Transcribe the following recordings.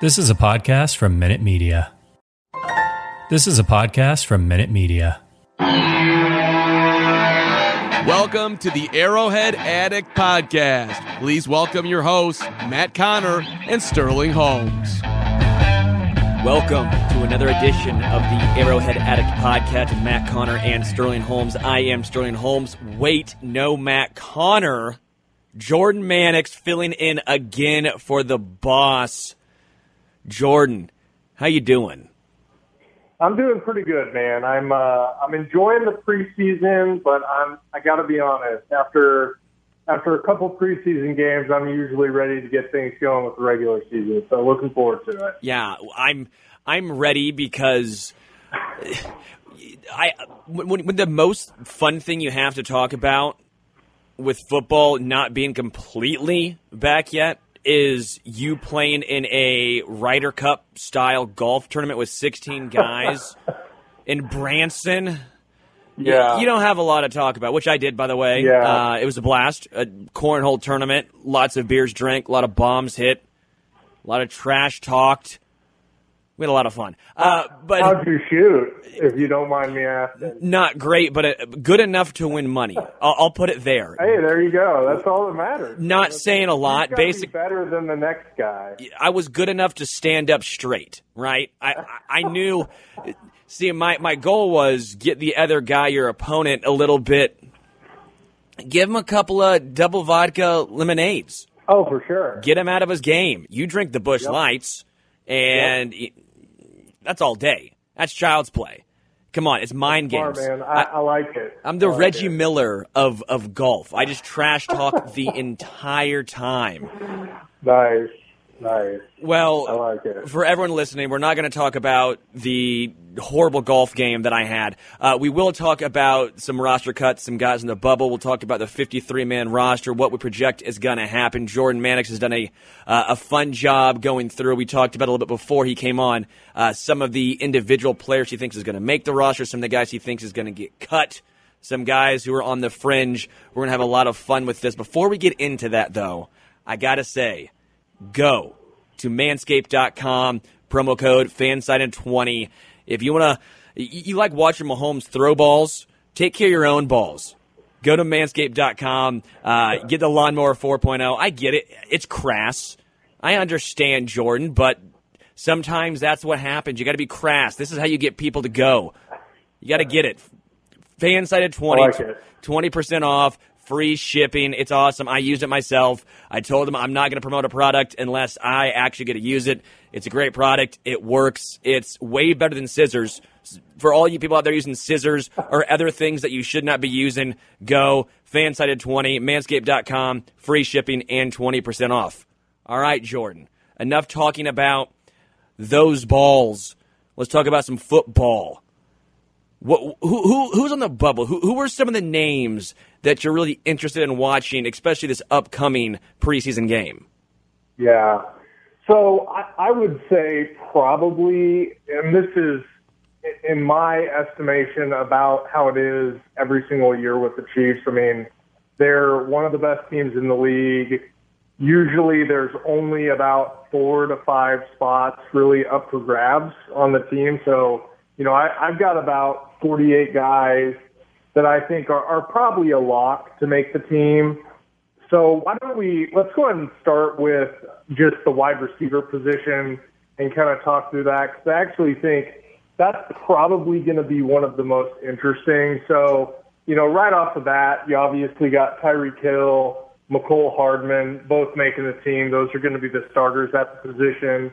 This is a podcast from Minute Media. This is a podcast from Minute Media. Welcome to the Arrowhead Addict Podcast. Please welcome your hosts, Matt Connor and Sterling Holmes. Welcome to another edition of the Arrowhead Addict Podcast with Matt Connor and Sterling Holmes. I am Sterling Holmes. Wait, no Matt Connor. Jordan Mannix filling in again for the boss. Jordan, how you doing? I'm doing pretty good, man. I'm uh, I'm enjoying the preseason, but I'm I got to be honest. After after a couple preseason games, I'm usually ready to get things going with the regular season. So looking forward to it. Yeah, I'm I'm ready because I when, when the most fun thing you have to talk about with football not being completely back yet is you playing in a Ryder Cup style golf tournament with 16 guys in Branson. Yeah. You, you don't have a lot to talk about, which I did, by the way. Yeah. Uh, it was a blast. A cornhole tournament, lots of beers drank, a lot of bombs hit, a lot of trash talked. We had a lot of fun. Uh, but How'd you shoot, if you don't mind me asking? not great, but uh, good enough to win money. I'll, I'll put it there. Hey, there you go. That's all that matters. Not saying a lot. You've be better than the next guy. I was good enough to stand up straight, right? I I I knew. See, my my goal was get the other guy, your opponent, a little bit. Give him a couple of double vodka lemonades. Oh, for sure. Get him out of his game. You drink the Busch Lights, and y- that's all day. That's child's play. Come on, it's mind games. man. I, I like it. I'm the like Reggie it. Miller of of golf. I just trash talk the entire time. Nice, nice. Well, I like it. for everyone listening, we're not going to talk about the horrible golf game that I had. Uh, we will talk about some roster cuts, some guys in the bubble. We'll talk about the 53 man roster, what we project is going to happen. Jordan Mannix has done a uh, a fun job going through. We talked about a little bit before he came on uh, some of the individual players he thinks is going to make the roster, some of the guys he thinks is going to get cut. Some guys who are on the fringe. We're going to have a lot of fun with this. Before we get into that, though, I got to say, go to manscaped.com, promo code FANSIDED20. If you want to, you like watching Mahomes throw balls, take care of your own balls. Go to manscaped.com, uh, get the lawnmower 4.0. I get it. It's crass. I understand, Jordan, but sometimes that's what happens. You got to be crass. This is how you get people to go. You got to get it. Fansided 20, I like 20% off, free shipping. It's awesome. I used it myself. I told them I'm not going to promote a product unless I actually get to use it. It's a great product. It works. It's way better than scissors. For all you people out there using scissors or other things that you should not be using, go fansided20, manscaped.com, free shipping and 20% off. All right, Jordan. Enough talking about those balls. Let's talk about some football. What, who, who, who's on the bubble? Who, who are some of the names that you're really interested in watching, especially this upcoming preseason game? Yeah. So I, I would say probably, and this is in my estimation about how it is every single year with the Chiefs. I mean, they're one of the best teams in the league. Usually there's only about four to five spots really up for grabs on the team. So, you know, I, I've got about 48 guys that I think are, are probably a lock to make the team. So why don't we, let's go ahead and start with just the wide receiver position and kind of talk through that because I actually think that's probably going to be one of the most interesting. So, you know, right off the bat, you obviously got Tyreek Hill, Mecole Hardman, both making the team. Those are going to be the starters at the position.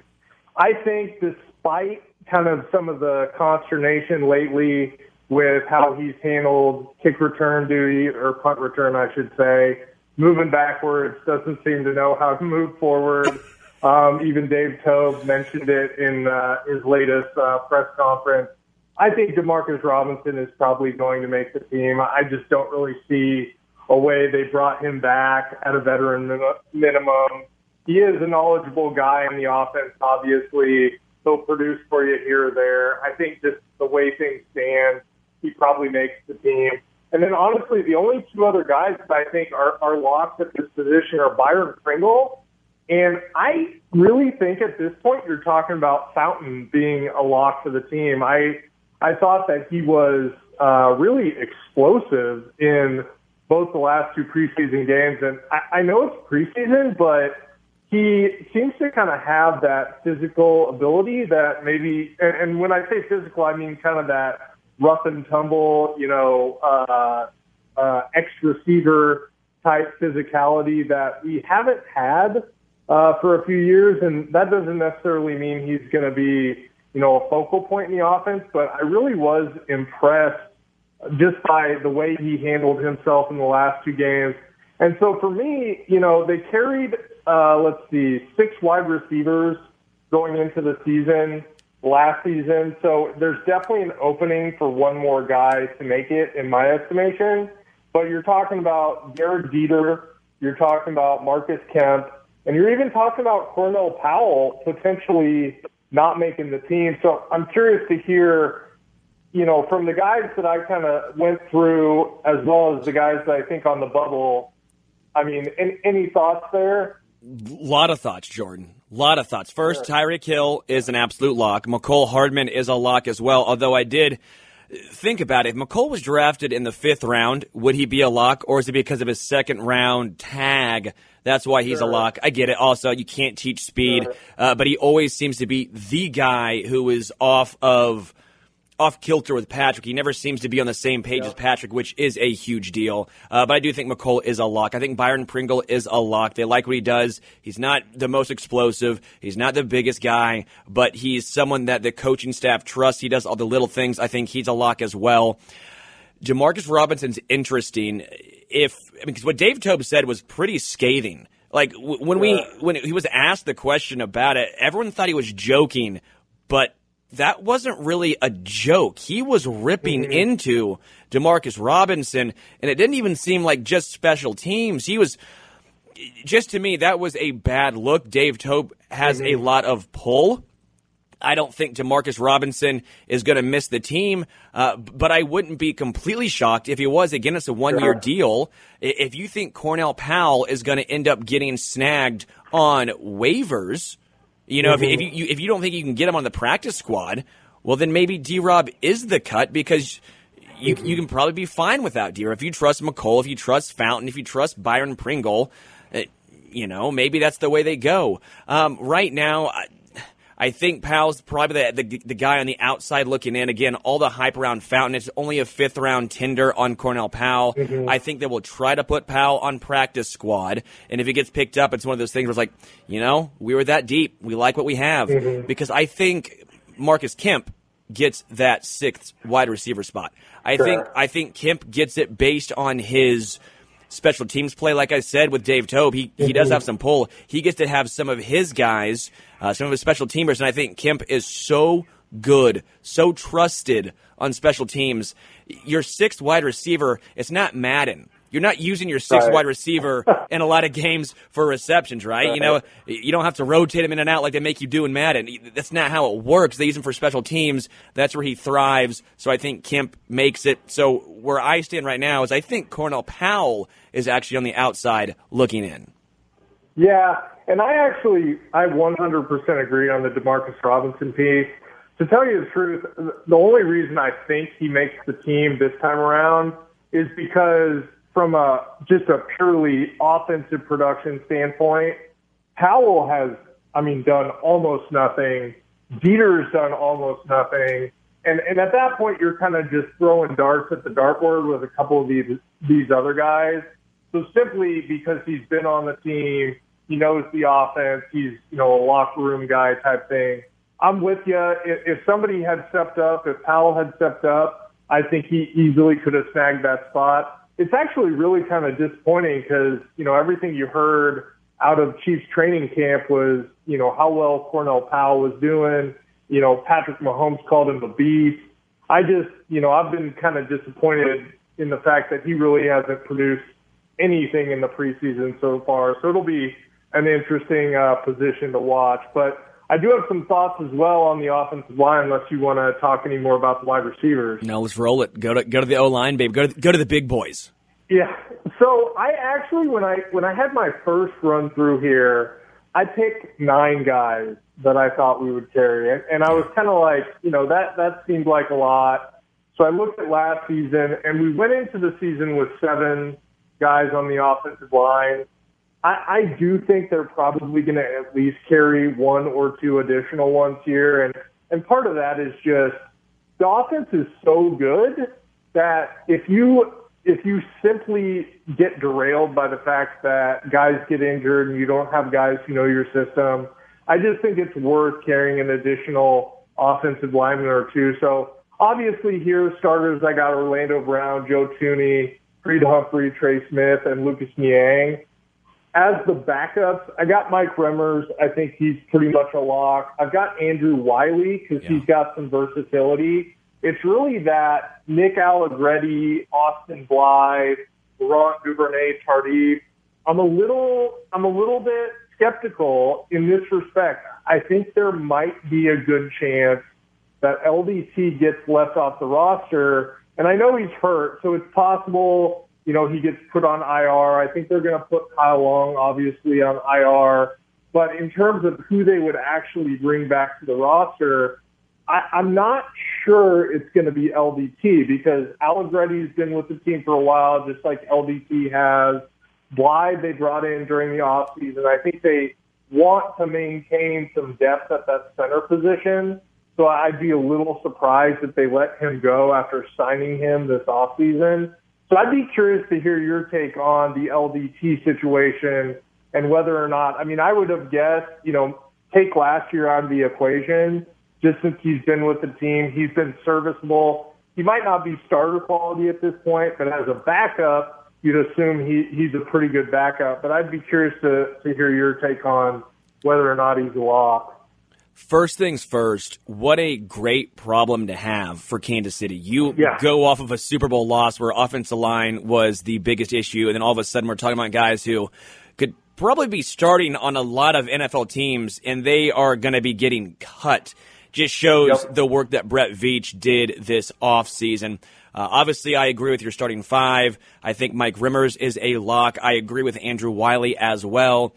I think despite kind of some of the consternation lately with how he's handled kick return duty or punt return, I should say, moving backwards, doesn't seem to know how to move forward. Um, even Dave Toub mentioned it in uh, his latest uh, press conference. I think Demarcus Robinson is probably going to make the team. I just don't really see a way they brought him back at a veteran minimum. He is a knowledgeable guy in the offense, obviously. He'll produce for you here or there. I think just the way things stand, he probably makes the team. And then honestly, the only two other guys that I think are, are locked at this position are Byron Pringle and I really think at this point you're talking about Fountain being a lock for the team. I I thought that he was uh, really explosive in both the last two preseason games, and I, I know it's preseason, but he seems to kind of have that physical ability that maybe, and, and when I say physical, I mean kind of that rough and tumble, you know, uh, uh, X receiver type physicality that we haven't had uh, for a few years, and that doesn't necessarily mean he's going to be, you know, a focal point in the offense. But I really was impressed just by the way he handled himself in the last two games. And so for me, you know, they carried, uh, let's see, six wide receivers going into the season last season. So there's definitely an opening for one more guy to make it, in my estimation. But you're talking about Gehrig Dieter, you're talking about Marcus Kemp, and you're even talking about Cornell Powell potentially not making the team. So I'm curious to hear, you know, from the guys that I kind of went through, as well as the guys that I think on the bubble. I mean, any, any thoughts there? A lot of thoughts, Jordan. A lot of thoughts. First, Tyreek Hill is an absolute lock. Mecole Hardman is a lock as well, although I did think about it. If Mecole was drafted in the fifth round, would he be a lock, or is it because of his second round tag that's why he's sure. a lock. I get it. Also, you can't teach speed, sure. uh, but he always seems to be the guy who is off of off kilter with Patrick. He never seems to be on the same page yeah. as Patrick, which is a huge deal. Uh, but I do think Mecole is a lock. I think Byron Pringle is a lock. They like what he does. He's not the most explosive. He's not the biggest guy, but he's someone that the coaching staff trusts. He does all the little things. I think he's a lock as well. Demarcus Robinson's interesting if because what Dave Toub said was pretty scathing. Like when we when he was asked the question about it, everyone thought he was joking, but that wasn't really a joke. He was ripping mm-hmm. into Demarcus Robinson, and it didn't even seem like just special teams. He was just to me that was a bad look. Dave Toub has mm-hmm. a lot of pull I don't think Demarcus Robinson is going to miss the team, uh, but I wouldn't be completely shocked if he was. Again, it's a one year deal. If you think Cornell Powell is going to end up getting snagged on waivers, you know, mm-hmm. if, if, you, if you don't think you can get him on the practice squad, well, then maybe D Rob is the cut because you, you can probably be fine without D Rob If you trust Mecole, if you trust Fountain, if you trust Byron Pringle, uh, you know, maybe that's the way they go. Um, right now, I think Powell's probably the, the, the, guy on the outside looking in. Again, all the hype around Fountain. It's only a fifth round tender on Cornell Powell. Mm-hmm. I think they will try to put Powell on practice squad. And if he gets picked up, it's one of those things where it's like, you know, we were that deep. We like what we have. Mm-hmm. Because I think Marcus Kemp gets that sixth wide receiver spot. I sure. think I think Kemp gets it based on his special teams play. Like I said with Dave Toub, he, he does have some pull. He gets to have some of his guys, uh, some of his special teamers, and I think Kemp is so good, so trusted on special teams. Your sixth wide receiver, it's not Madden. You're not using your sixth right. wide receiver in a lot of games for receptions, right? right? You know, you don't have to rotate him in and out like they make you do in Madden. That's not how it works. They use him for special teams. That's where he thrives. So I think Kemp makes it. So where I stand right now is I think Cornell Powell is actually on the outside looking in. Yeah, and I actually I 100% agree on the Demarcus Robinson piece. To tell you the truth, the only reason I think he makes the team this time around is because from a just a purely offensive production standpoint, Powell has, I mean, done almost nothing. Dieter's done almost nothing. And, and at that point, you're kind of just throwing darts at the dartboard with a couple of these, these other guys. So simply because he's been on the team, he knows the offense, he's, you know, a locker room guy type thing. I'm with you. If, if somebody had stepped up, if Powell had stepped up, I think he easily could have snagged that spot. It's actually really kind of disappointing because, you know, everything you heard out of Chiefs training camp was, you know, how well Cornell Powell was doing you know, Patrick Mahomes called him the beast. I just, you know, I've been kind of disappointed in the fact that he really hasn't produced anything in the preseason so far. So it'll be an interesting uh, position to watch. But I do have some thoughts as well on the offensive line, unless you want to talk any more about the wide receivers. No, let's roll it. Go to go to the O line, babe. Go to go to the big boys. Yeah. So I actually, when I when I had my first run through here, I picked nine guys that I thought we would carry. And, and I was kind of like, you know, that, that seemed like a lot. So I looked at last season and we went into the season with seven guys on the offensive line. I, I do think they're probably going to at least carry one or two additional ones here. And, and part of that is just the offense is so good that if you if you simply get derailed by the fact that guys get injured and you don't have guys who know your system, I just think it's worth carrying an additional offensive lineman or two. So obviously here starters, I got Orlando Brown, Joe Thuney, Creed Humphrey, Trey Smith, and Lucas Niang. As the backups, I got Mike Remmers. I think he's pretty much a lock. I've got Andrew Wiley because yeah. he's got some versatility. It's really that Nick Allegretti, Austin Blythe, Laurent Duvernay Tardif. I'm a little, I'm a little bit skeptical in this respect. I think there might be a good chance that LDT gets left off the roster. And I know he's hurt, so it's possible, you know, he gets put on IR. I think they're going to put Kyle Long, obviously, on IR. But in terms of who they would actually bring back to the roster, I, I'm not sure it's going to be LDT because Allegretti's been with the team for a while, just like LDT has. Blythe they brought in during the offseason. I think they want to maintain some depth at that center position. So I'd be a little surprised if they let him go after signing him this offseason. So I'd be curious to hear your take on the LDT situation and whether or not, I mean, I would have guessed, you know, take last year out of the equation just since he's been with the team. He's been serviceable. He might not be starter quality at this point, but as a backup, you'd assume he, he's a pretty good backup. But I'd be curious to, to hear your take on whether or not he's a lock. First things first, what a great problem to have for Kansas City. You yeah. go off of a Super Bowl loss where offensive line was the biggest issue, and then all of a sudden we're talking about guys who could probably be starting on a lot of NFL teams, and they are going to be getting cut. Just shows yep. the work that Brett Veach did this offseason. Uh, obviously, I agree with your starting five. I think Mike Remmers is a lock. I agree with Andrew Wiley as well.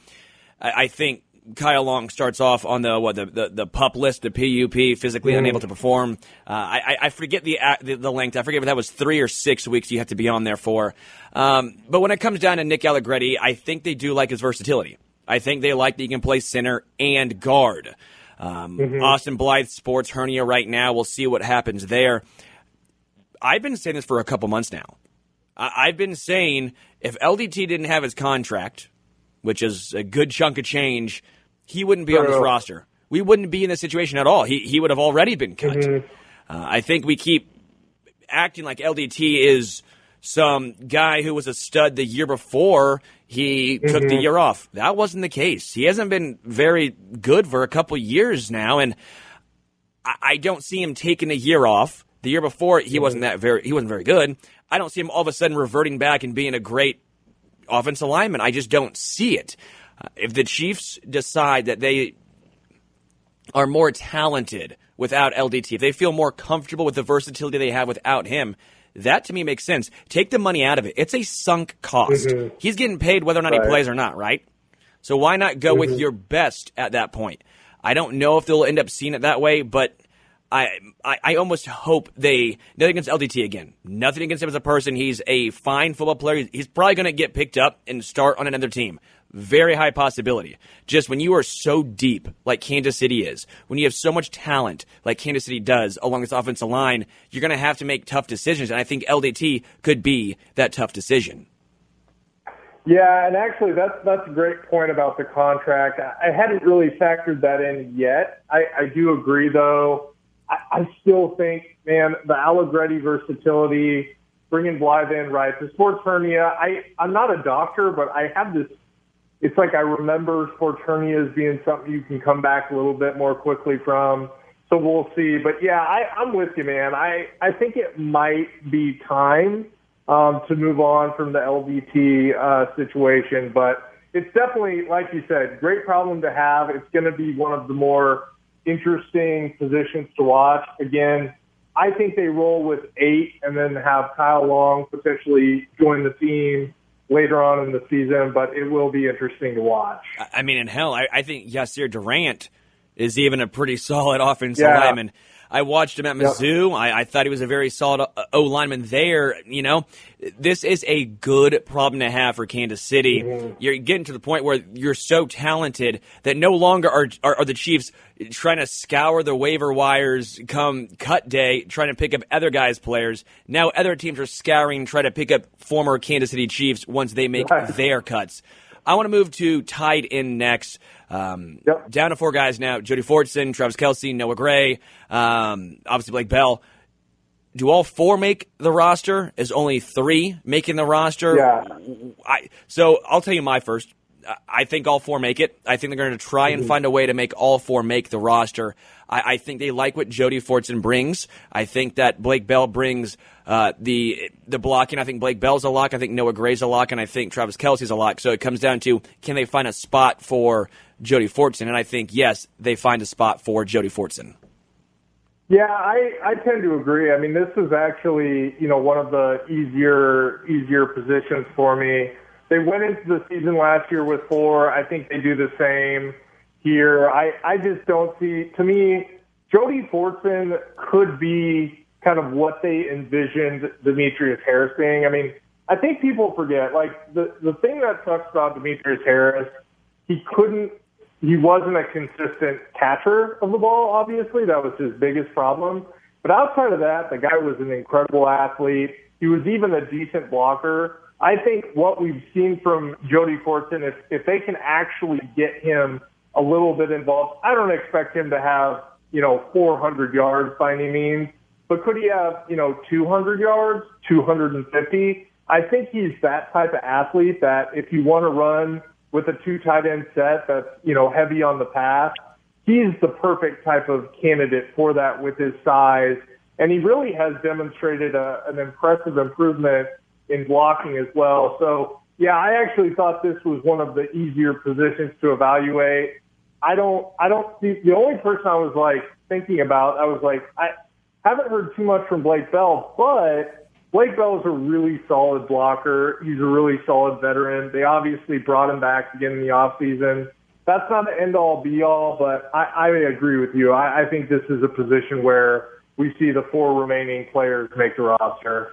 I, I think Kyle Long starts off on the what the the, the pup list, the PUP, physically mm. unable to perform. Uh, I, I forget the, the, the length. I forget if that was three or six weeks you have to be on there for. Um, but when it comes down to Nick Allegretti, I think they do like his versatility. I think they like that he can play center and guard. Um, mm-hmm. Austin Blythe sports hernia right now. We'll see what happens there. I've been saying this for a couple months now. I- have been saying if LDT didn't have his contract, which is a good chunk of change, he wouldn't be on this roster. We wouldn't be in this situation at all. He he would have already been cut. Mm-hmm. Uh, I think we keep acting like LDT is some guy who was a stud the year before he mm-hmm. took the mm-hmm. year off. That wasn't the case. He hasn't been very good for a couple years now, and I, I don't see him taking a year off. The year before, he wasn't that very he wasn't very good. I don't see him all of a sudden reverting back and being a great offensive lineman. I just don't see it. If the Chiefs decide that they are more talented without LDT, if they feel more comfortable with the versatility they have without him, that to me makes sense. Take the money out of it. It's a sunk cost. Mm-hmm. He's getting paid whether or not right. he plays or not, right? So why not go mm-hmm. with your best at that point? I don't know if they'll end up seeing it that way, but I, I, I almost hope they nothing against LDT again. Nothing against him as a person. He's a fine football player. He's probably going to get picked up and start on another team. Very high possibility. Just when you are so deep, like Kansas City is, when you have so much talent, like Kansas City does, along this offensive line, you're going to have to make tough decisions. And I think LDT could be that tough decision. Yeah, and actually, that's that's a great point about the contract. I hadn't really factored that in yet. I, I do agree, though. I, I still think, man, the Allegretti versatility, bringing Blythe in, right? The sports hernia. I I'm not a doctor, but I have this. It's like I remember sports hernia as being something you can come back a little bit more quickly from. So we'll see. But yeah, I, I'm with you, man. I I think it might be time um, to move on from the LDT uh, situation. But it's definitely, like you said, great problem to have. It's going to be one of the more interesting positions to watch. Again, I think they roll with eight and then have Kyle Long potentially join the team later on in the season, but it will be interesting to watch. I mean, in hell, I, I think Yasir Durant is even a pretty solid offensive yeah. lineman. I watched him at Mizzou. Yep. I, I, thought he was a very solid uh, O lineman there. You know, this is a good problem to have for Kansas City. Mm-hmm. You're getting to the point where you're so talented that no longer are, are, are the Chiefs trying to scour the waiver wires come cut day, trying to pick up other guys' players. Now other teams are scouring, trying to pick up former Kansas City Chiefs once they make right. their cuts. I want to move to tight end next. Um, yep. Down to four guys now: Jody Fortson, Travis Kelce, Noah Gray, um, obviously Blake Bell. Do all four make the roster? Is only three making the roster? Yeah. I, so I'll tell you my first. I think all four make it. I think they're going to try and mm-hmm. find a way to make all four make the roster. I, I think they like what Jody Fortson brings. I think that Blake Bell brings uh, the the blocking. I think Blake Bell's a lock. I think Noah Gray's a lock, and I think Travis Kelce's a lock. So it comes down to can they find a spot for Jody Fortson? And I think yes, they find a spot for Jody Fortson. Yeah, I, I tend to agree. I mean, this is actually, you know, one of the easier easier positions for me. They went into the season last year with four. I think they do the same here. I, I just don't see, to me, Jody Fortson could be kind of what they envisioned Demetrius Harris being. I mean, I think people forget, like, the, the thing that sucks about Demetrius Harris, he couldn't, he wasn't a consistent catcher of the ball, obviously. That was his biggest problem. But outside of that, the guy was an incredible athlete. He was even a decent blocker. I think what we've seen from Jody Fortson, if, if they can actually get him a little bit involved, I don't expect him to have, you know, 400 yards by any means, but could he have, you know, 200 yards, 250? I think he's that type of athlete that if you want to run with a two tight end set that's, you know, heavy on the pass, he's the perfect type of candidate for that with his size. And he really has demonstrated a, an impressive improvement in blocking as well. So yeah, I actually thought this was one of the easier positions to evaluate. I don't, I don't see the only person I was like thinking about. I was like, I haven't heard too much from Blake Bell, but Blake Bell is a really solid blocker. He's a really solid veteran. They obviously brought him back again in the off season. That's not the end all be all, but I, I agree with you. I, I think this is a position where we see the four remaining players make the roster.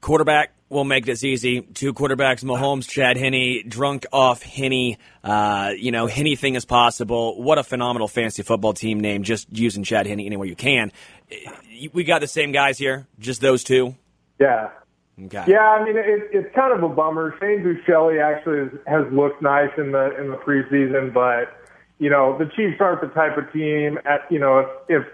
Quarterback will make this easy. Two quarterbacks, Mahomes, Chad Henne, drunk off Henne. Uh, you know, anything is possible. What a phenomenal fantasy football team name, just using Chad Henne anywhere you can. We got the same guys here, just those two. Yeah. Okay. Yeah, I mean, it, it's kind of a bummer. Shane Buechele actually has, has looked nice in the in the preseason, but you know, the Chiefs aren't the type of team at you know if, if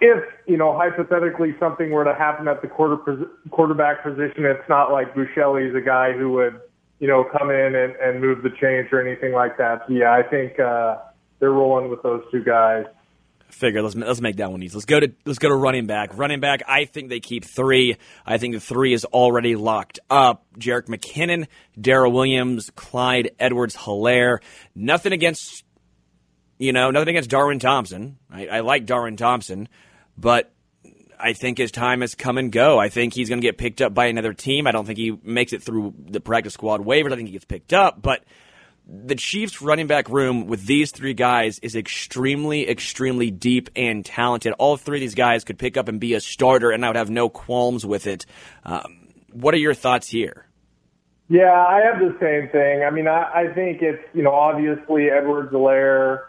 if you know hypothetically something were to happen at the quarter quarterback position, it's not like Buechele is a guy who would you know come in and, and move the change or anything like that. So yeah, I think uh, they're rolling with those two guys. Figure let's let's make that one easy. Let's go to let's go to running back. Running back, I think they keep three. I think the three is already locked up. Jerick McKinnon, Darrel Williams, Clyde Edwards Helaire. Nothing against you know, nothing against Darwin Thompson. I, I like Darwin Thompson, but I think his time has come and go. I think he's going to get picked up by another team. I don't think he makes it through the practice squad waivers. I think he gets picked up, but the Chiefs running back room with these three guys is extremely, extremely deep and talented. All three of these guys could pick up and be a starter, and I would have no qualms with it. Um, what are your thoughts here? Yeah, I have the same thing. I mean, I, I think it's, you know, obviously Edwards-Helaire.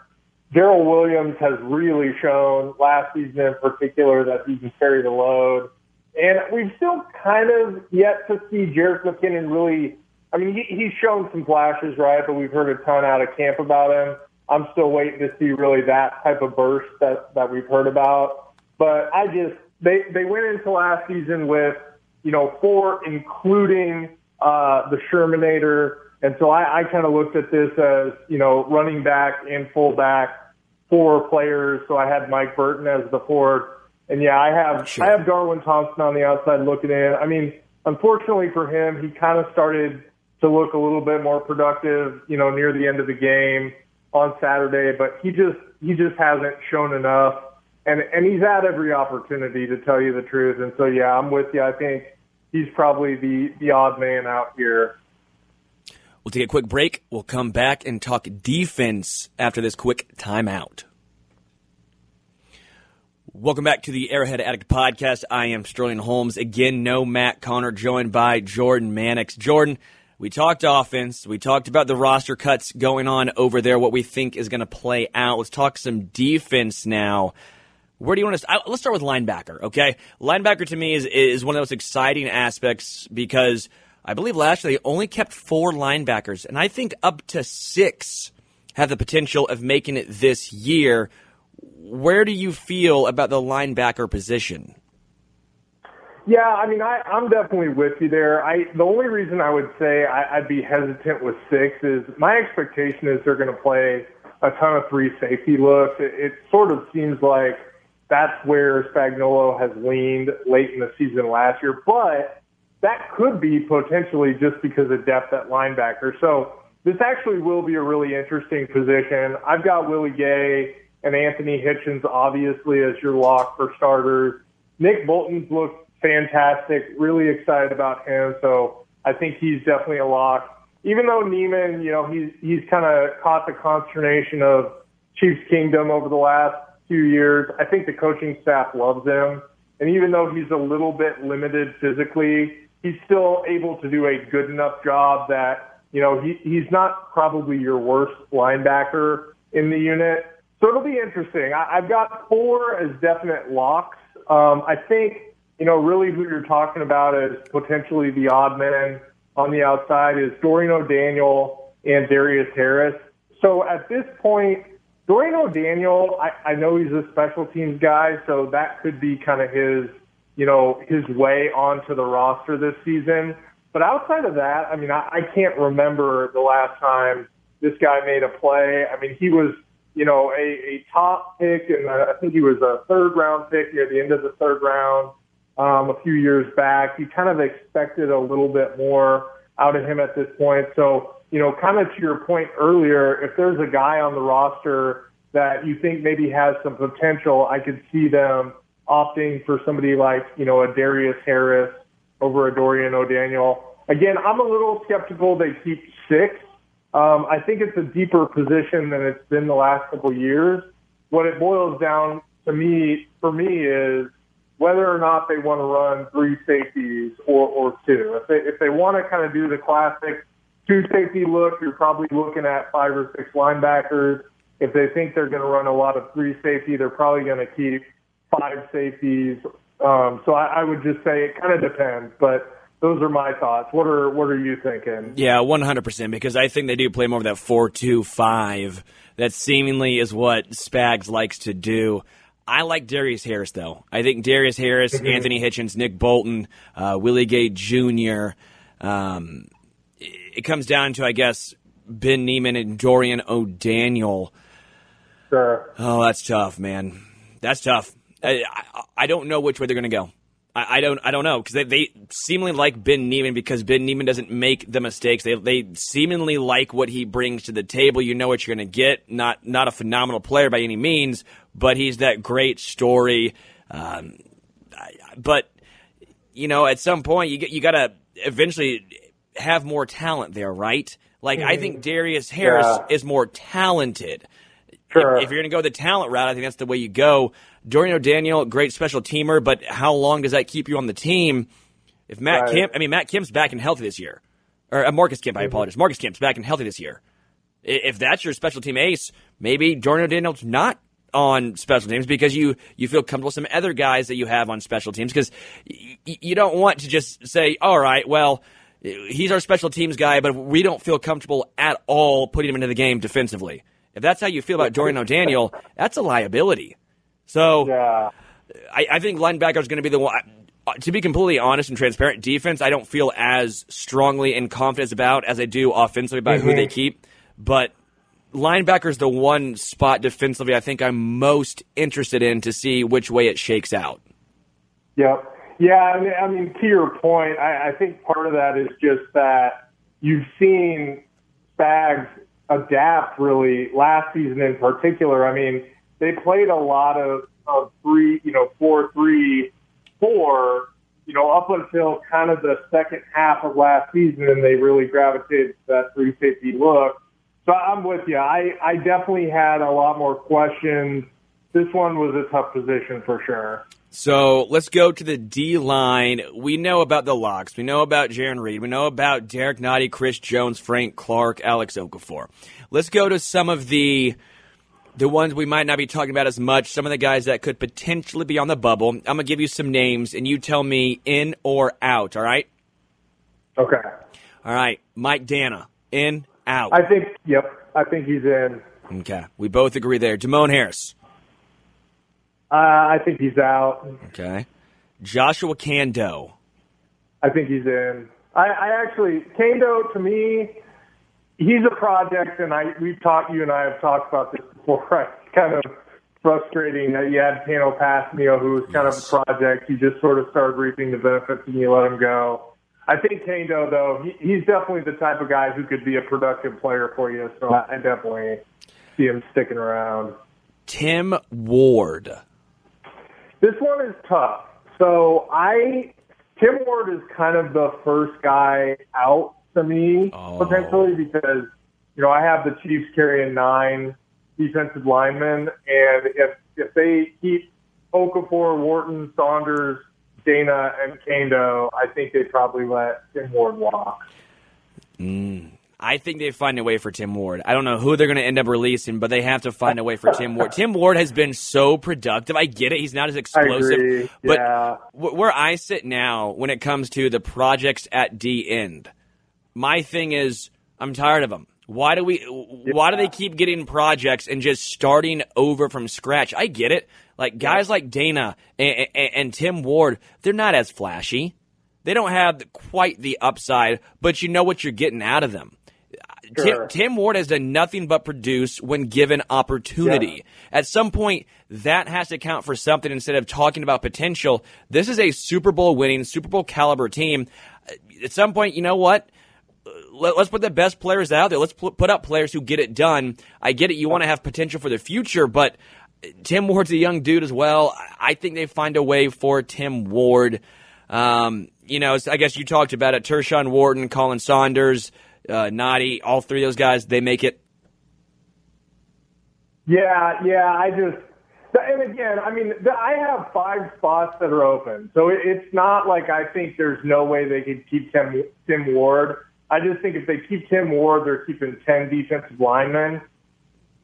Darrel Williams has really shown last season in particular that he can carry the load. And we've still kind of yet to see Jerick McKinnon really I mean, he, he's shown some flashes, right? But we've heard a ton out of camp about him. I'm still waiting to see really that type of burst that that we've heard about. But I just they they went into last season with you know four, including uh, the Shermanator, and so I, I kind of looked at this as you know running back and fullback, four players. So I had Mike Burton as the fourth, and yeah, I have sure. I have Darwin Thompson on the outside looking in. I mean, unfortunately for him, he kind of started to look a little bit more productive, you know, near the end of the game on Saturday, but he just he just hasn't shown enough. And and he's had every opportunity to tell you the truth. And so yeah, I'm with you. I think he's probably the the odd man out here. We'll take a quick break. We'll come back and talk defense after this quick timeout. Welcome back to the Arrowhead Addict Podcast. I am Sterling Holmes. Again, no Matt Connor, joined by Jordan Mannix. Jordan, we talked offense. We talked about the roster cuts going on over there, what we think is going to play out. Let's talk some defense now. Where do you want to? Let's start with linebacker. Okay, linebacker to me is is one of those exciting aspects because I believe last year they only kept four linebackers, and I think up to six have the potential of making it this year. Where do you feel about the linebacker position? Yeah, I mean, I, I'm definitely with you there. I the only reason I would say I, I'd be hesitant with six is my expectation is they're going to play a ton of three safety looks. It, it sort of seems like that's where Spagnuolo has leaned late in the season last year, but that could be potentially just because of depth at linebacker. So this actually will be a really interesting position. I've got Willie Gay and Anthony Hitchens obviously as your lock for starters. Nick Bolton's looked fantastic. Really excited about him. So I think he's definitely a lock. Even though Niemann, you know, he's he's kind of caught the consternation of Chiefs Kingdom over the last few years. I think the coaching staff loves him, and even though he's a little bit limited physically, he's still able to do a good enough job that you know he he's not probably your worst linebacker in the unit. So it'll be interesting. I, I've got four as definite locks. Um, I think you know, really who you're talking about as potentially the odd man on the outside is Dorian O'Daniel and Darius Harris. So at this point, Dorian O'Daniel, I, I know he's a special teams guy, so that could be kind of his, you know, his way onto the roster this season. But outside of that, I mean, I, I can't remember the last time this guy made a play. I mean, he was, you know, a, a top pick, and I think he was a third round pick near the end of the third round um, a few years back. You kind of expected a little bit more out of him at this point. So, you know, kind of to your point earlier, if there's a guy on the roster that you think maybe has some potential, I could see them opting for somebody like, you know, a Darius Harris over a Dorian O'Daniel. Again, I'm a little skeptical they keep six. Um, I think it's a deeper position than it's been the last couple years. What it boils down to me, for me, is whether or not they want to run three safeties or, or two. If they, if they want to kind of do the classic two safety look, you're probably looking at five or six linebackers. If they think they're going to run a lot of three safety, they're probably going to keep five safeties. Um, so I, I would just say it kind of depends, but those are my thoughts. What are what are you thinking? Yeah, one hundred percent. Because I think they do play more of that four-two-five. That seemingly is what Spags likes to do. I like Darius Harris though. I think Darius Harris, mm-hmm. Anthony Hitchens, Nick Bolton, uh, Willie Gay Jr. Um, it comes down to I guess Ben Niemann and Dorian O'Daniel. Sure. Oh, that's tough, man. That's tough. I, I, I don't know which way they're going to go. I, I, don't I don't know because they, they seemingly like Ben Niemann because Ben Niemann doesn't make the mistakes. They they seemingly like what he brings to the table. You know what you're going to get. Not not a phenomenal player by any means, but he's that great story. Um, but you know, at some point, you get you got to eventually have more talent there, right? Like I think Darius Harris Yeah. is more talented. Sure. If, if you're going to go the talent route, I think that's the way you go. Dorian O'Daniel, great special teamer, but how long does that keep you on the team? If Matt Right. Kemp, I mean Matt Kemp's back and healthy this year, or uh, Marcus Kemp, I apologize. Marcus Kemp's back and healthy this year. If that's your special team ace, maybe Dorian O'Daniel's not on special teams because you you feel comfortable with some other guys that you have on special teams because y- you don't want to just say, all right, well. He's our special teams guy, but we don't feel comfortable at all putting him into the game defensively. If that's how you feel about Dorian O'Daniel, that's a liability. So Yeah. I, I think linebacker is going to be the one. uh, To be completely honest and transparent, defense I don't feel as strongly and confident about as I do offensively about who they keep. But linebacker is the one spot defensively I think I'm most interested in to see which way it shakes out. Yep. Yeah, I mean, I mean to your point, I, I think part of that is just that you've seen Spags adapt really last season in particular. I mean, they played a lot of, of three, you know, four, three, four, you know, up until kind of the second half of last season, and they really gravitated to that three safety look. So I'm with you. I, I definitely had a lot more questions. This one was a tough position for sure. So let's go to the D line. We know about the locks. We know about Jarran Reed. We know about Derrick Nnadi, Chris Jones, Frank Clark, Alex Okafor. Let's go to some of the the ones we might not be talking about as much. Some of the guys that could potentially be on the bubble. I'm gonna give you some names, and you tell me in or out. All right. Okay. All right. Mike Danna, in, out. I think, yep, I think he's in. okay. We both agree there. Demone Harris. Uh, I think he's out. Okay. Joshua Kaindoh. I think he's in. I, I actually, Kaindoh to me, he's a project, and I we've talked. You and I have talked about this before. It's kind of frustrating that you had Tanoh Kpassagnon, who was kind Yes. of a project. You just sort of started reaping the benefits, and you let him go. I think Kaindoh, though, he, he's definitely the type of guy who could be a productive player for you. So I, I definitely see him sticking around. Tim Ward. This one is tough. So I, Tim Ward is kind of the first guy out to me Oh. potentially because you know I have the Chiefs carrying nine defensive linemen, and if if they keep Okafor, Wharton, Saunders, Danna, and Kaindoh, I think they probably let Tim Ward walk. Mm. I think they find a way for Tim Ward. I don't know who they're going to end up releasing, but they have to find a way for Tim Ward. Tim Ward has been so productive. I get it; he's not as explosive, but where I sit now, when it comes to the projects at D end, my thing is I'm tired of them. Why do we? Why do they keep getting projects and just starting over from scratch? I get it. Like guys like Danna and, and, and Tim Ward, they're not as flashy. They don't have quite the upside, but you know what you're getting out of them. Sure. Tim, Tim Ward has done nothing but produce when given opportunity. At some point, that has to count for something instead of talking about potential. This is a Super Bowl winning, Super Bowl caliber team. At some point, you know what? Let, us put the best players out there. Let's put up players who get it done. I get it. You want to have potential for the future, but Tim Ward's a young dude as well. I think they find a way for Tim Ward. Um, you know, I guess you talked about it. Tershawn Wharton, Khalen Saunders, uh, all three of those guys, they make it. Yeah, yeah. I just, and again, I mean, I have five spots that are open, so it's not like I think there's no way they could keep Tim Tim Ward. I just think if they keep Tim Ward, they're keeping ten defensive linemen.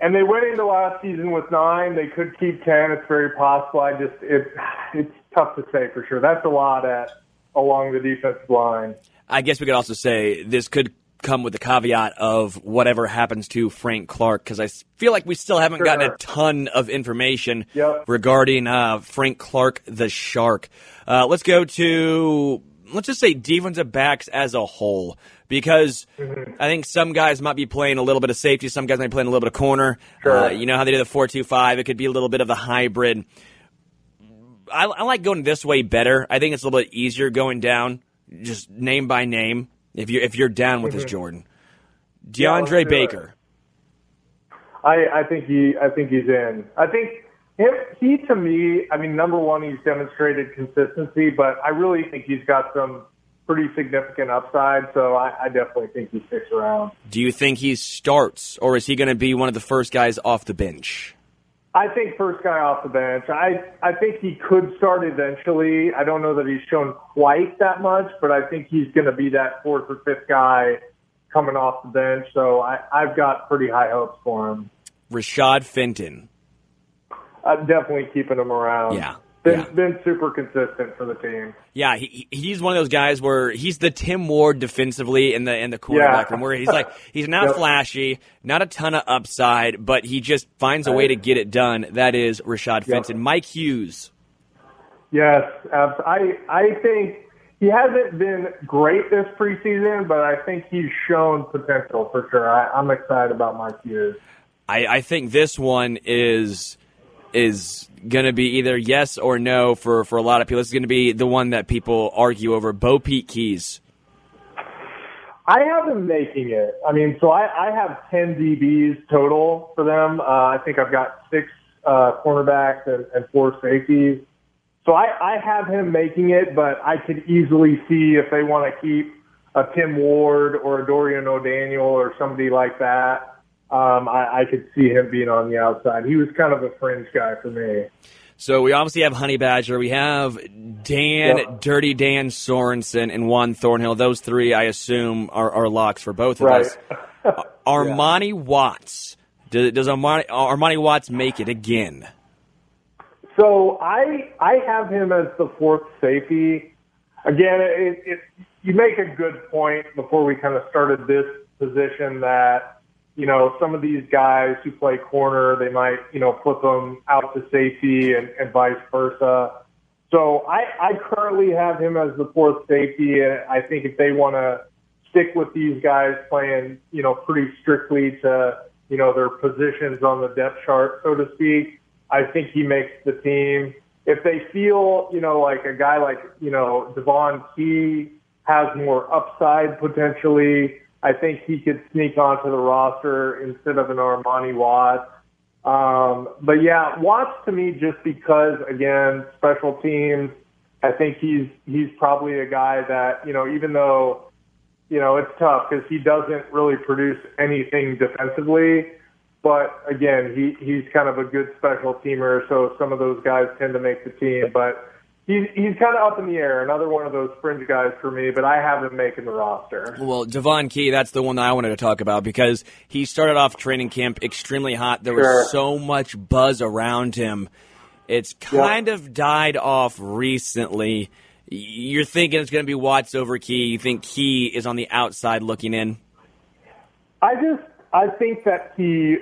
And they went into last season with nine. They could keep ten. It's very possible. I just it it's tough to say for sure. That's a lot at along the defensive line. I guess we could also say this could come with the caveat of whatever happens to Frank Clark because I feel like we still haven't Sure. gotten a ton of information Yep. regarding uh, Frank Clark the Shark. Uh, let's go to let's just say defensive backs as a whole because I think some guys might be playing a little bit of safety, some guys might be playing a little bit of corner. Sure. Uh, you know how they do the four two five; it could be a little bit of the hybrid. I, I like going this way better. I think it's a little bit easier going down, just name by name. If you if you're down with this, Jordan, DeAndre do Baker. I, I think he I think he's in. I think him he to me, I mean number one he's demonstrated consistency, but I really think he's got some pretty significant upside. So I, I definitely think he sticks around. Do you think he starts, or is he going to be one of the first guys off the bench? I think first guy off the bench. I I think he could start eventually. I don't know that he's shown quite that much, but I think he's going to be that fourth or fifth guy coming off the bench. So I, I've got pretty high hopes for him. Rashad Fenton. I'm definitely keeping him around. Yeah. Been, yeah. been super consistent for the team. Yeah, he, he's one of those guys where he's the Tim Ward defensively in the in the quarterback Yeah. room, where he's like he's not Yep. flashy, not a ton of upside, but he just finds a way to get it done. That is Rashad Fenton. Mike Hughes. Yes, I I think he hasn't been great this preseason, but I think he's shown potential for sure. I, I'm excited about Mike Hughes. I, I think this one is is going to be either yes or no for, for a lot of people. This is going to be the one that people argue over. BoPete Keyes. I have them making it. I mean, so I, I have 10 DBs total for them. Uh, I think I've got six uh, cornerbacks and, and four safeties. So I, I have him making it, but I could easily see if they want to keep a Tim Ward or a Dorian O'Daniel or somebody like that. Um, I, I could see him being on the outside. He was kind of a fringe guy for me. So we obviously have Honey Badger. We have Dan. Dirty Dan Sorensen, and Juan Thornhill. Those three, I assume, are, are locks for both of Right. us. Armani Watts. Does, does Armani, Armani Watts make it again? So I I have him as the fourth safety. Again, it, it, you make a good point before we kind of started this position that you know some of these guys who play corner they might you know flip them out to safety and, and vice versa. So I I currently have him as the fourth safety, and I think if they want to stick with these guys playing you know pretty strictly to you know their positions on the depth chart, so to speak. I think he makes the team. If they feel, you know, like a guy like, you know, Devon Key has more upside potentially, I think he could sneak onto the roster instead of an Armani Watts. Um, but yeah, Watts to me just because again, special teams, I think he's he's probably a guy that, you know, even though you know, it's tough because he doesn't really produce anything defensively. But again, he he's kind of a good special teamer, so some of those guys tend to make the team. But he's he's kind of up in the air. Another one of those fringe guys for me, but I have him making the roster. Well, Devon Key, that's the one that I wanted to talk about because he started off training camp extremely hot. There Sure. was so much buzz around him. It's kind of died off recently. You're thinking it's going to be Watts over Key. You think Key is on the outside looking in? I just I think that he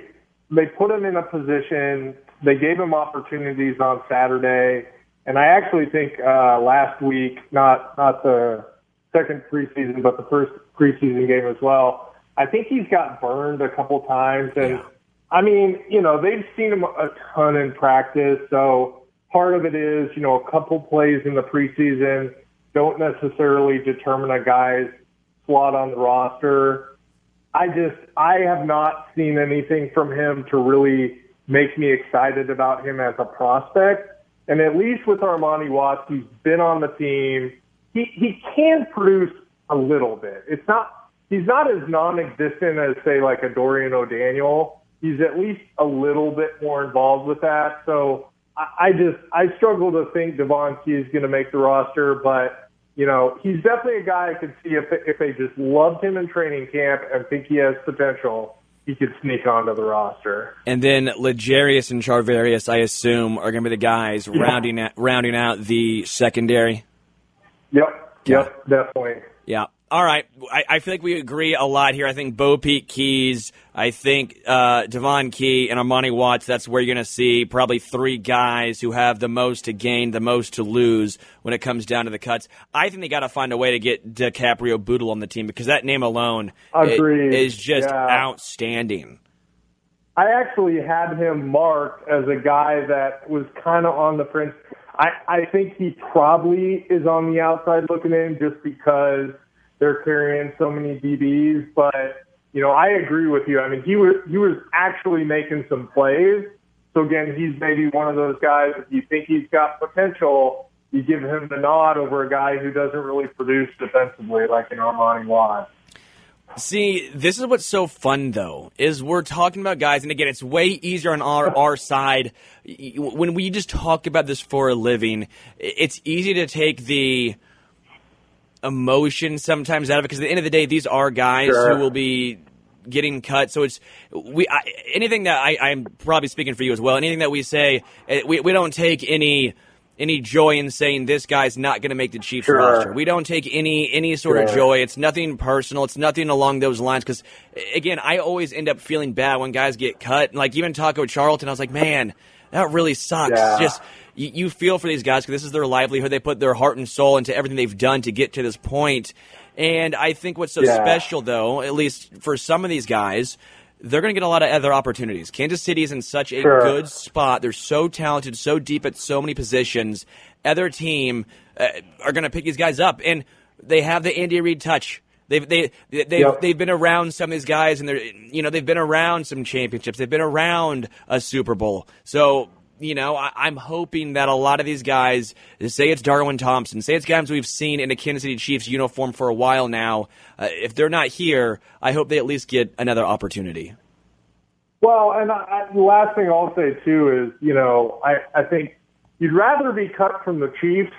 they put him in a position. They gave him opportunities on Saturday, and I actually think uh, last week, not not the second preseason, but the first preseason game as well. I think he's got burned a couple times, and I mean, you know, they've seen him a ton in practice, so part of it is, you know, a couple plays in the preseason don't necessarily determine a guy's slot on the roster. I just I have not seen anything from him to really make me excited about him as a prospect. And at least with Armani Watts, he's been on the team. He he can produce a little bit. It's not he's not as non-existent as say like a Dorian O'Daniel. He's at least a little bit more involved with that. So I, I just I struggle to think Devon Key is going to make the roster, but you know, he's definitely a guy I could see if if they just loved him in training camp and think he has potential, he could sneak onto the roster. And then L'Jarius and Charvarius, I assume, are going to be the guys rounding out, rounding out the secondary. Yep, yep, definitely. Yeah. All right. I, I feel like we agree a lot here. I think BoPete Keyes, I think uh, Devon Key, and Armani Watts, that's where you're going to see probably three guys who have the most to gain, the most to lose when it comes down to the cuts. I think they got to find a way to get DiCaprio Bootle on the team because that name alone Agreed. is just Yeah. outstanding. I actually had him marked as a guy that was kind of on the fringe. I, I think he probably is on the outside looking in just because they're carrying so many DBs. But you know, I agree with you. I mean, he was he was actually making some plays. So again, he's maybe one of those guys. If you think he's got potential, you give him the nod over a guy who doesn't really produce defensively like an Armani Watts. See, this is what's so fun though, is we're talking about guys, and again, it's way easier on our, our side. When we just talk about this for a living, it's easy to take the emotion sometimes out of it, because at the end of the day, these are guys Sure. who will be getting cut. So it's we I, anything that I, I'm probably speaking for you as well. Anything that we say, eh, we we don't take any any joy in saying this guy's not going to make the Chiefs Sure. roster. We don't take any any sort of joy. It's nothing personal. It's nothing along those lines. Because again, I always end up feeling bad when guys get cut. Like even Taco Charlton, I was like, man, that really sucks. Yeah. Just you, you feel for these guys because this is their livelihood. They put their heart and soul into everything they've done to get to this point. And I think what's so Yeah. special, though, at least for some of these guys, they're going to get a lot of other opportunities. Kansas City is in such a Sure. good spot. They're so talented, so deep at so many positions. Other team uh, are going to pick these guys up, and they have the Andy Reid touch. They've they they they've, Yep. they've been around some of these guys, and they're you know they've been around some championships. They've been around a Super Bowl. So you know I, I'm hoping that a lot of these guys, say it's Darwin Thompson, say it's guys we've seen in a Kansas City Chiefs uniform for a while now. Uh, if they're not here, I hope they at least get another opportunity. Well, and I, I, the last thing I'll say too is, you know, I, I think you'd rather be cut from the Chiefs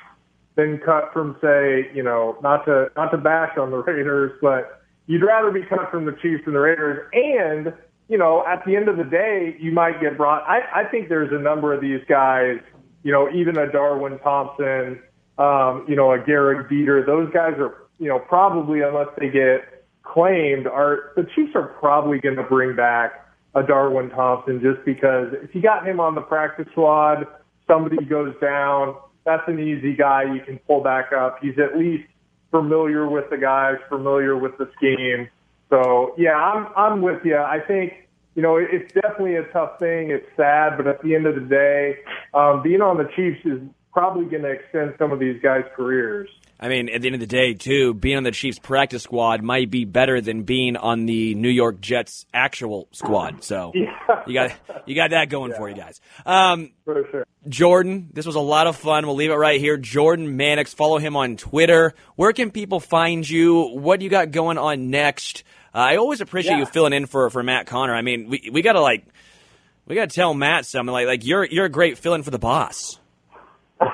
than cut from, say, you know, not to not to bash on the Raiders, but you'd rather be cut from the Chiefs than the Raiders. And you know, at the end of the day, you might get brought. I, I think there's a number of these guys, you know, even a Darwin Thompson, um, you know, a Gehrig Dieter. Those guys are, you know, probably unless they get claimed, are the Chiefs are probably going to bring back a Darwin Thompson just because if you got him on the practice squad, somebody goes down, that's an easy guy you can pull back up. He's at least familiar with the guys, familiar with the scheme. So yeah, I'm I'm with you. I think you know it's definitely a tough thing. It's sad, but at the end of the day, um, being on the Chiefs is probably going to extend some of these guys' careers. I mean, at the end of the day, too, being on the Chiefs practice squad might be better than being on the New York Jets actual squad. So you got you got that going for you guys. Um, For sure. Jordan, this was a lot of fun. We'll leave it right here. Jordan Mannix, follow him on Twitter. Where can people find you? What do you got going on next? Uh, I always appreciate Yeah. you filling in for for Matt Connor. I mean, we we gotta like we gotta tell Matt something like like you're you're a great fill in for the boss.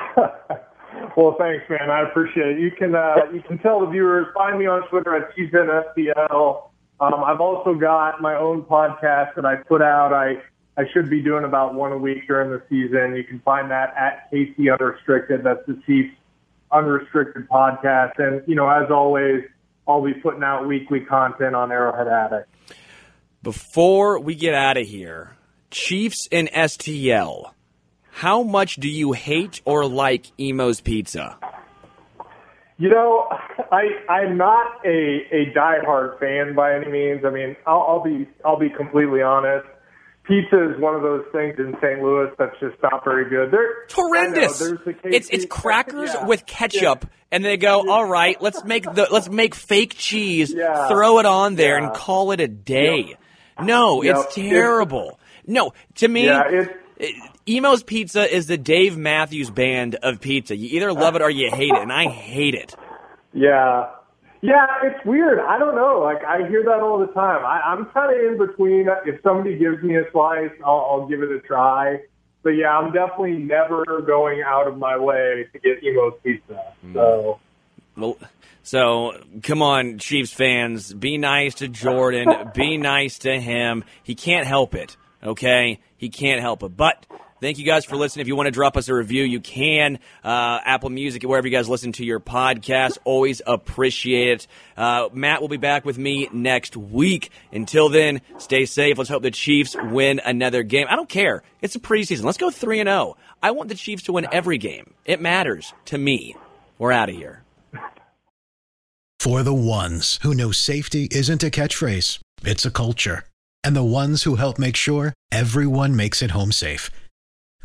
Well, thanks, man. I appreciate it. You can uh, you can tell the viewers find me on Twitter at TZNSPL. Um, I've also got my own podcast that I put out. I I should be doing about one a week during the season. You can find that at KC Unrestricted. That's the Chiefs Unrestricted podcast. And you know, as always, I'll be putting out weekly content on Arrowhead Addict. Before we get out of here, Chiefs and STL. How much do you hate or like Imo's Pizza? You know, I I'm not a a diehard fan by any means. I mean, I'll, I'll be I'll be completely honest. Pizza is one of those things in St. Louis that's just not very good. They're It's horrendous. Know, the It's it's crackers yeah. with ketchup, and they go, "All right, let's make the let's make fake cheese, Yeah. throw it on there, Yeah. and call it a day." No, Yep. it's terrible. No, to me, Yeah, it's- it- Imo's Pizza is the Dave Matthews Band of pizza. You either love it or you hate it, and I hate it. Yeah. Yeah, it's weird. I don't know. Like I hear that all the time. I, I'm kind of in between. If somebody gives me a slice, I'll, I'll give it a try. But yeah, I'm definitely never going out of my way to get Imo's pizza. Mm. So Well, so come on, Chiefs fans, be nice to Jordan. be nice to him. He can't help it. Okay, he can't help it. But thank you guys for listening. If you want to drop us a review, you can. Uh, Apple Music, wherever you guys listen to your podcast, always appreciate it. Uh, Matt will be back with me next week. Until then, stay safe. Let's hope the Chiefs win another game. I don't care. It's a preseason. Let's go three and zero. I want the Chiefs to win every game. It matters to me. We're out of here. For the ones who know safety isn't a catchphrase, it's a culture. And the ones who help make sure everyone makes it home safe.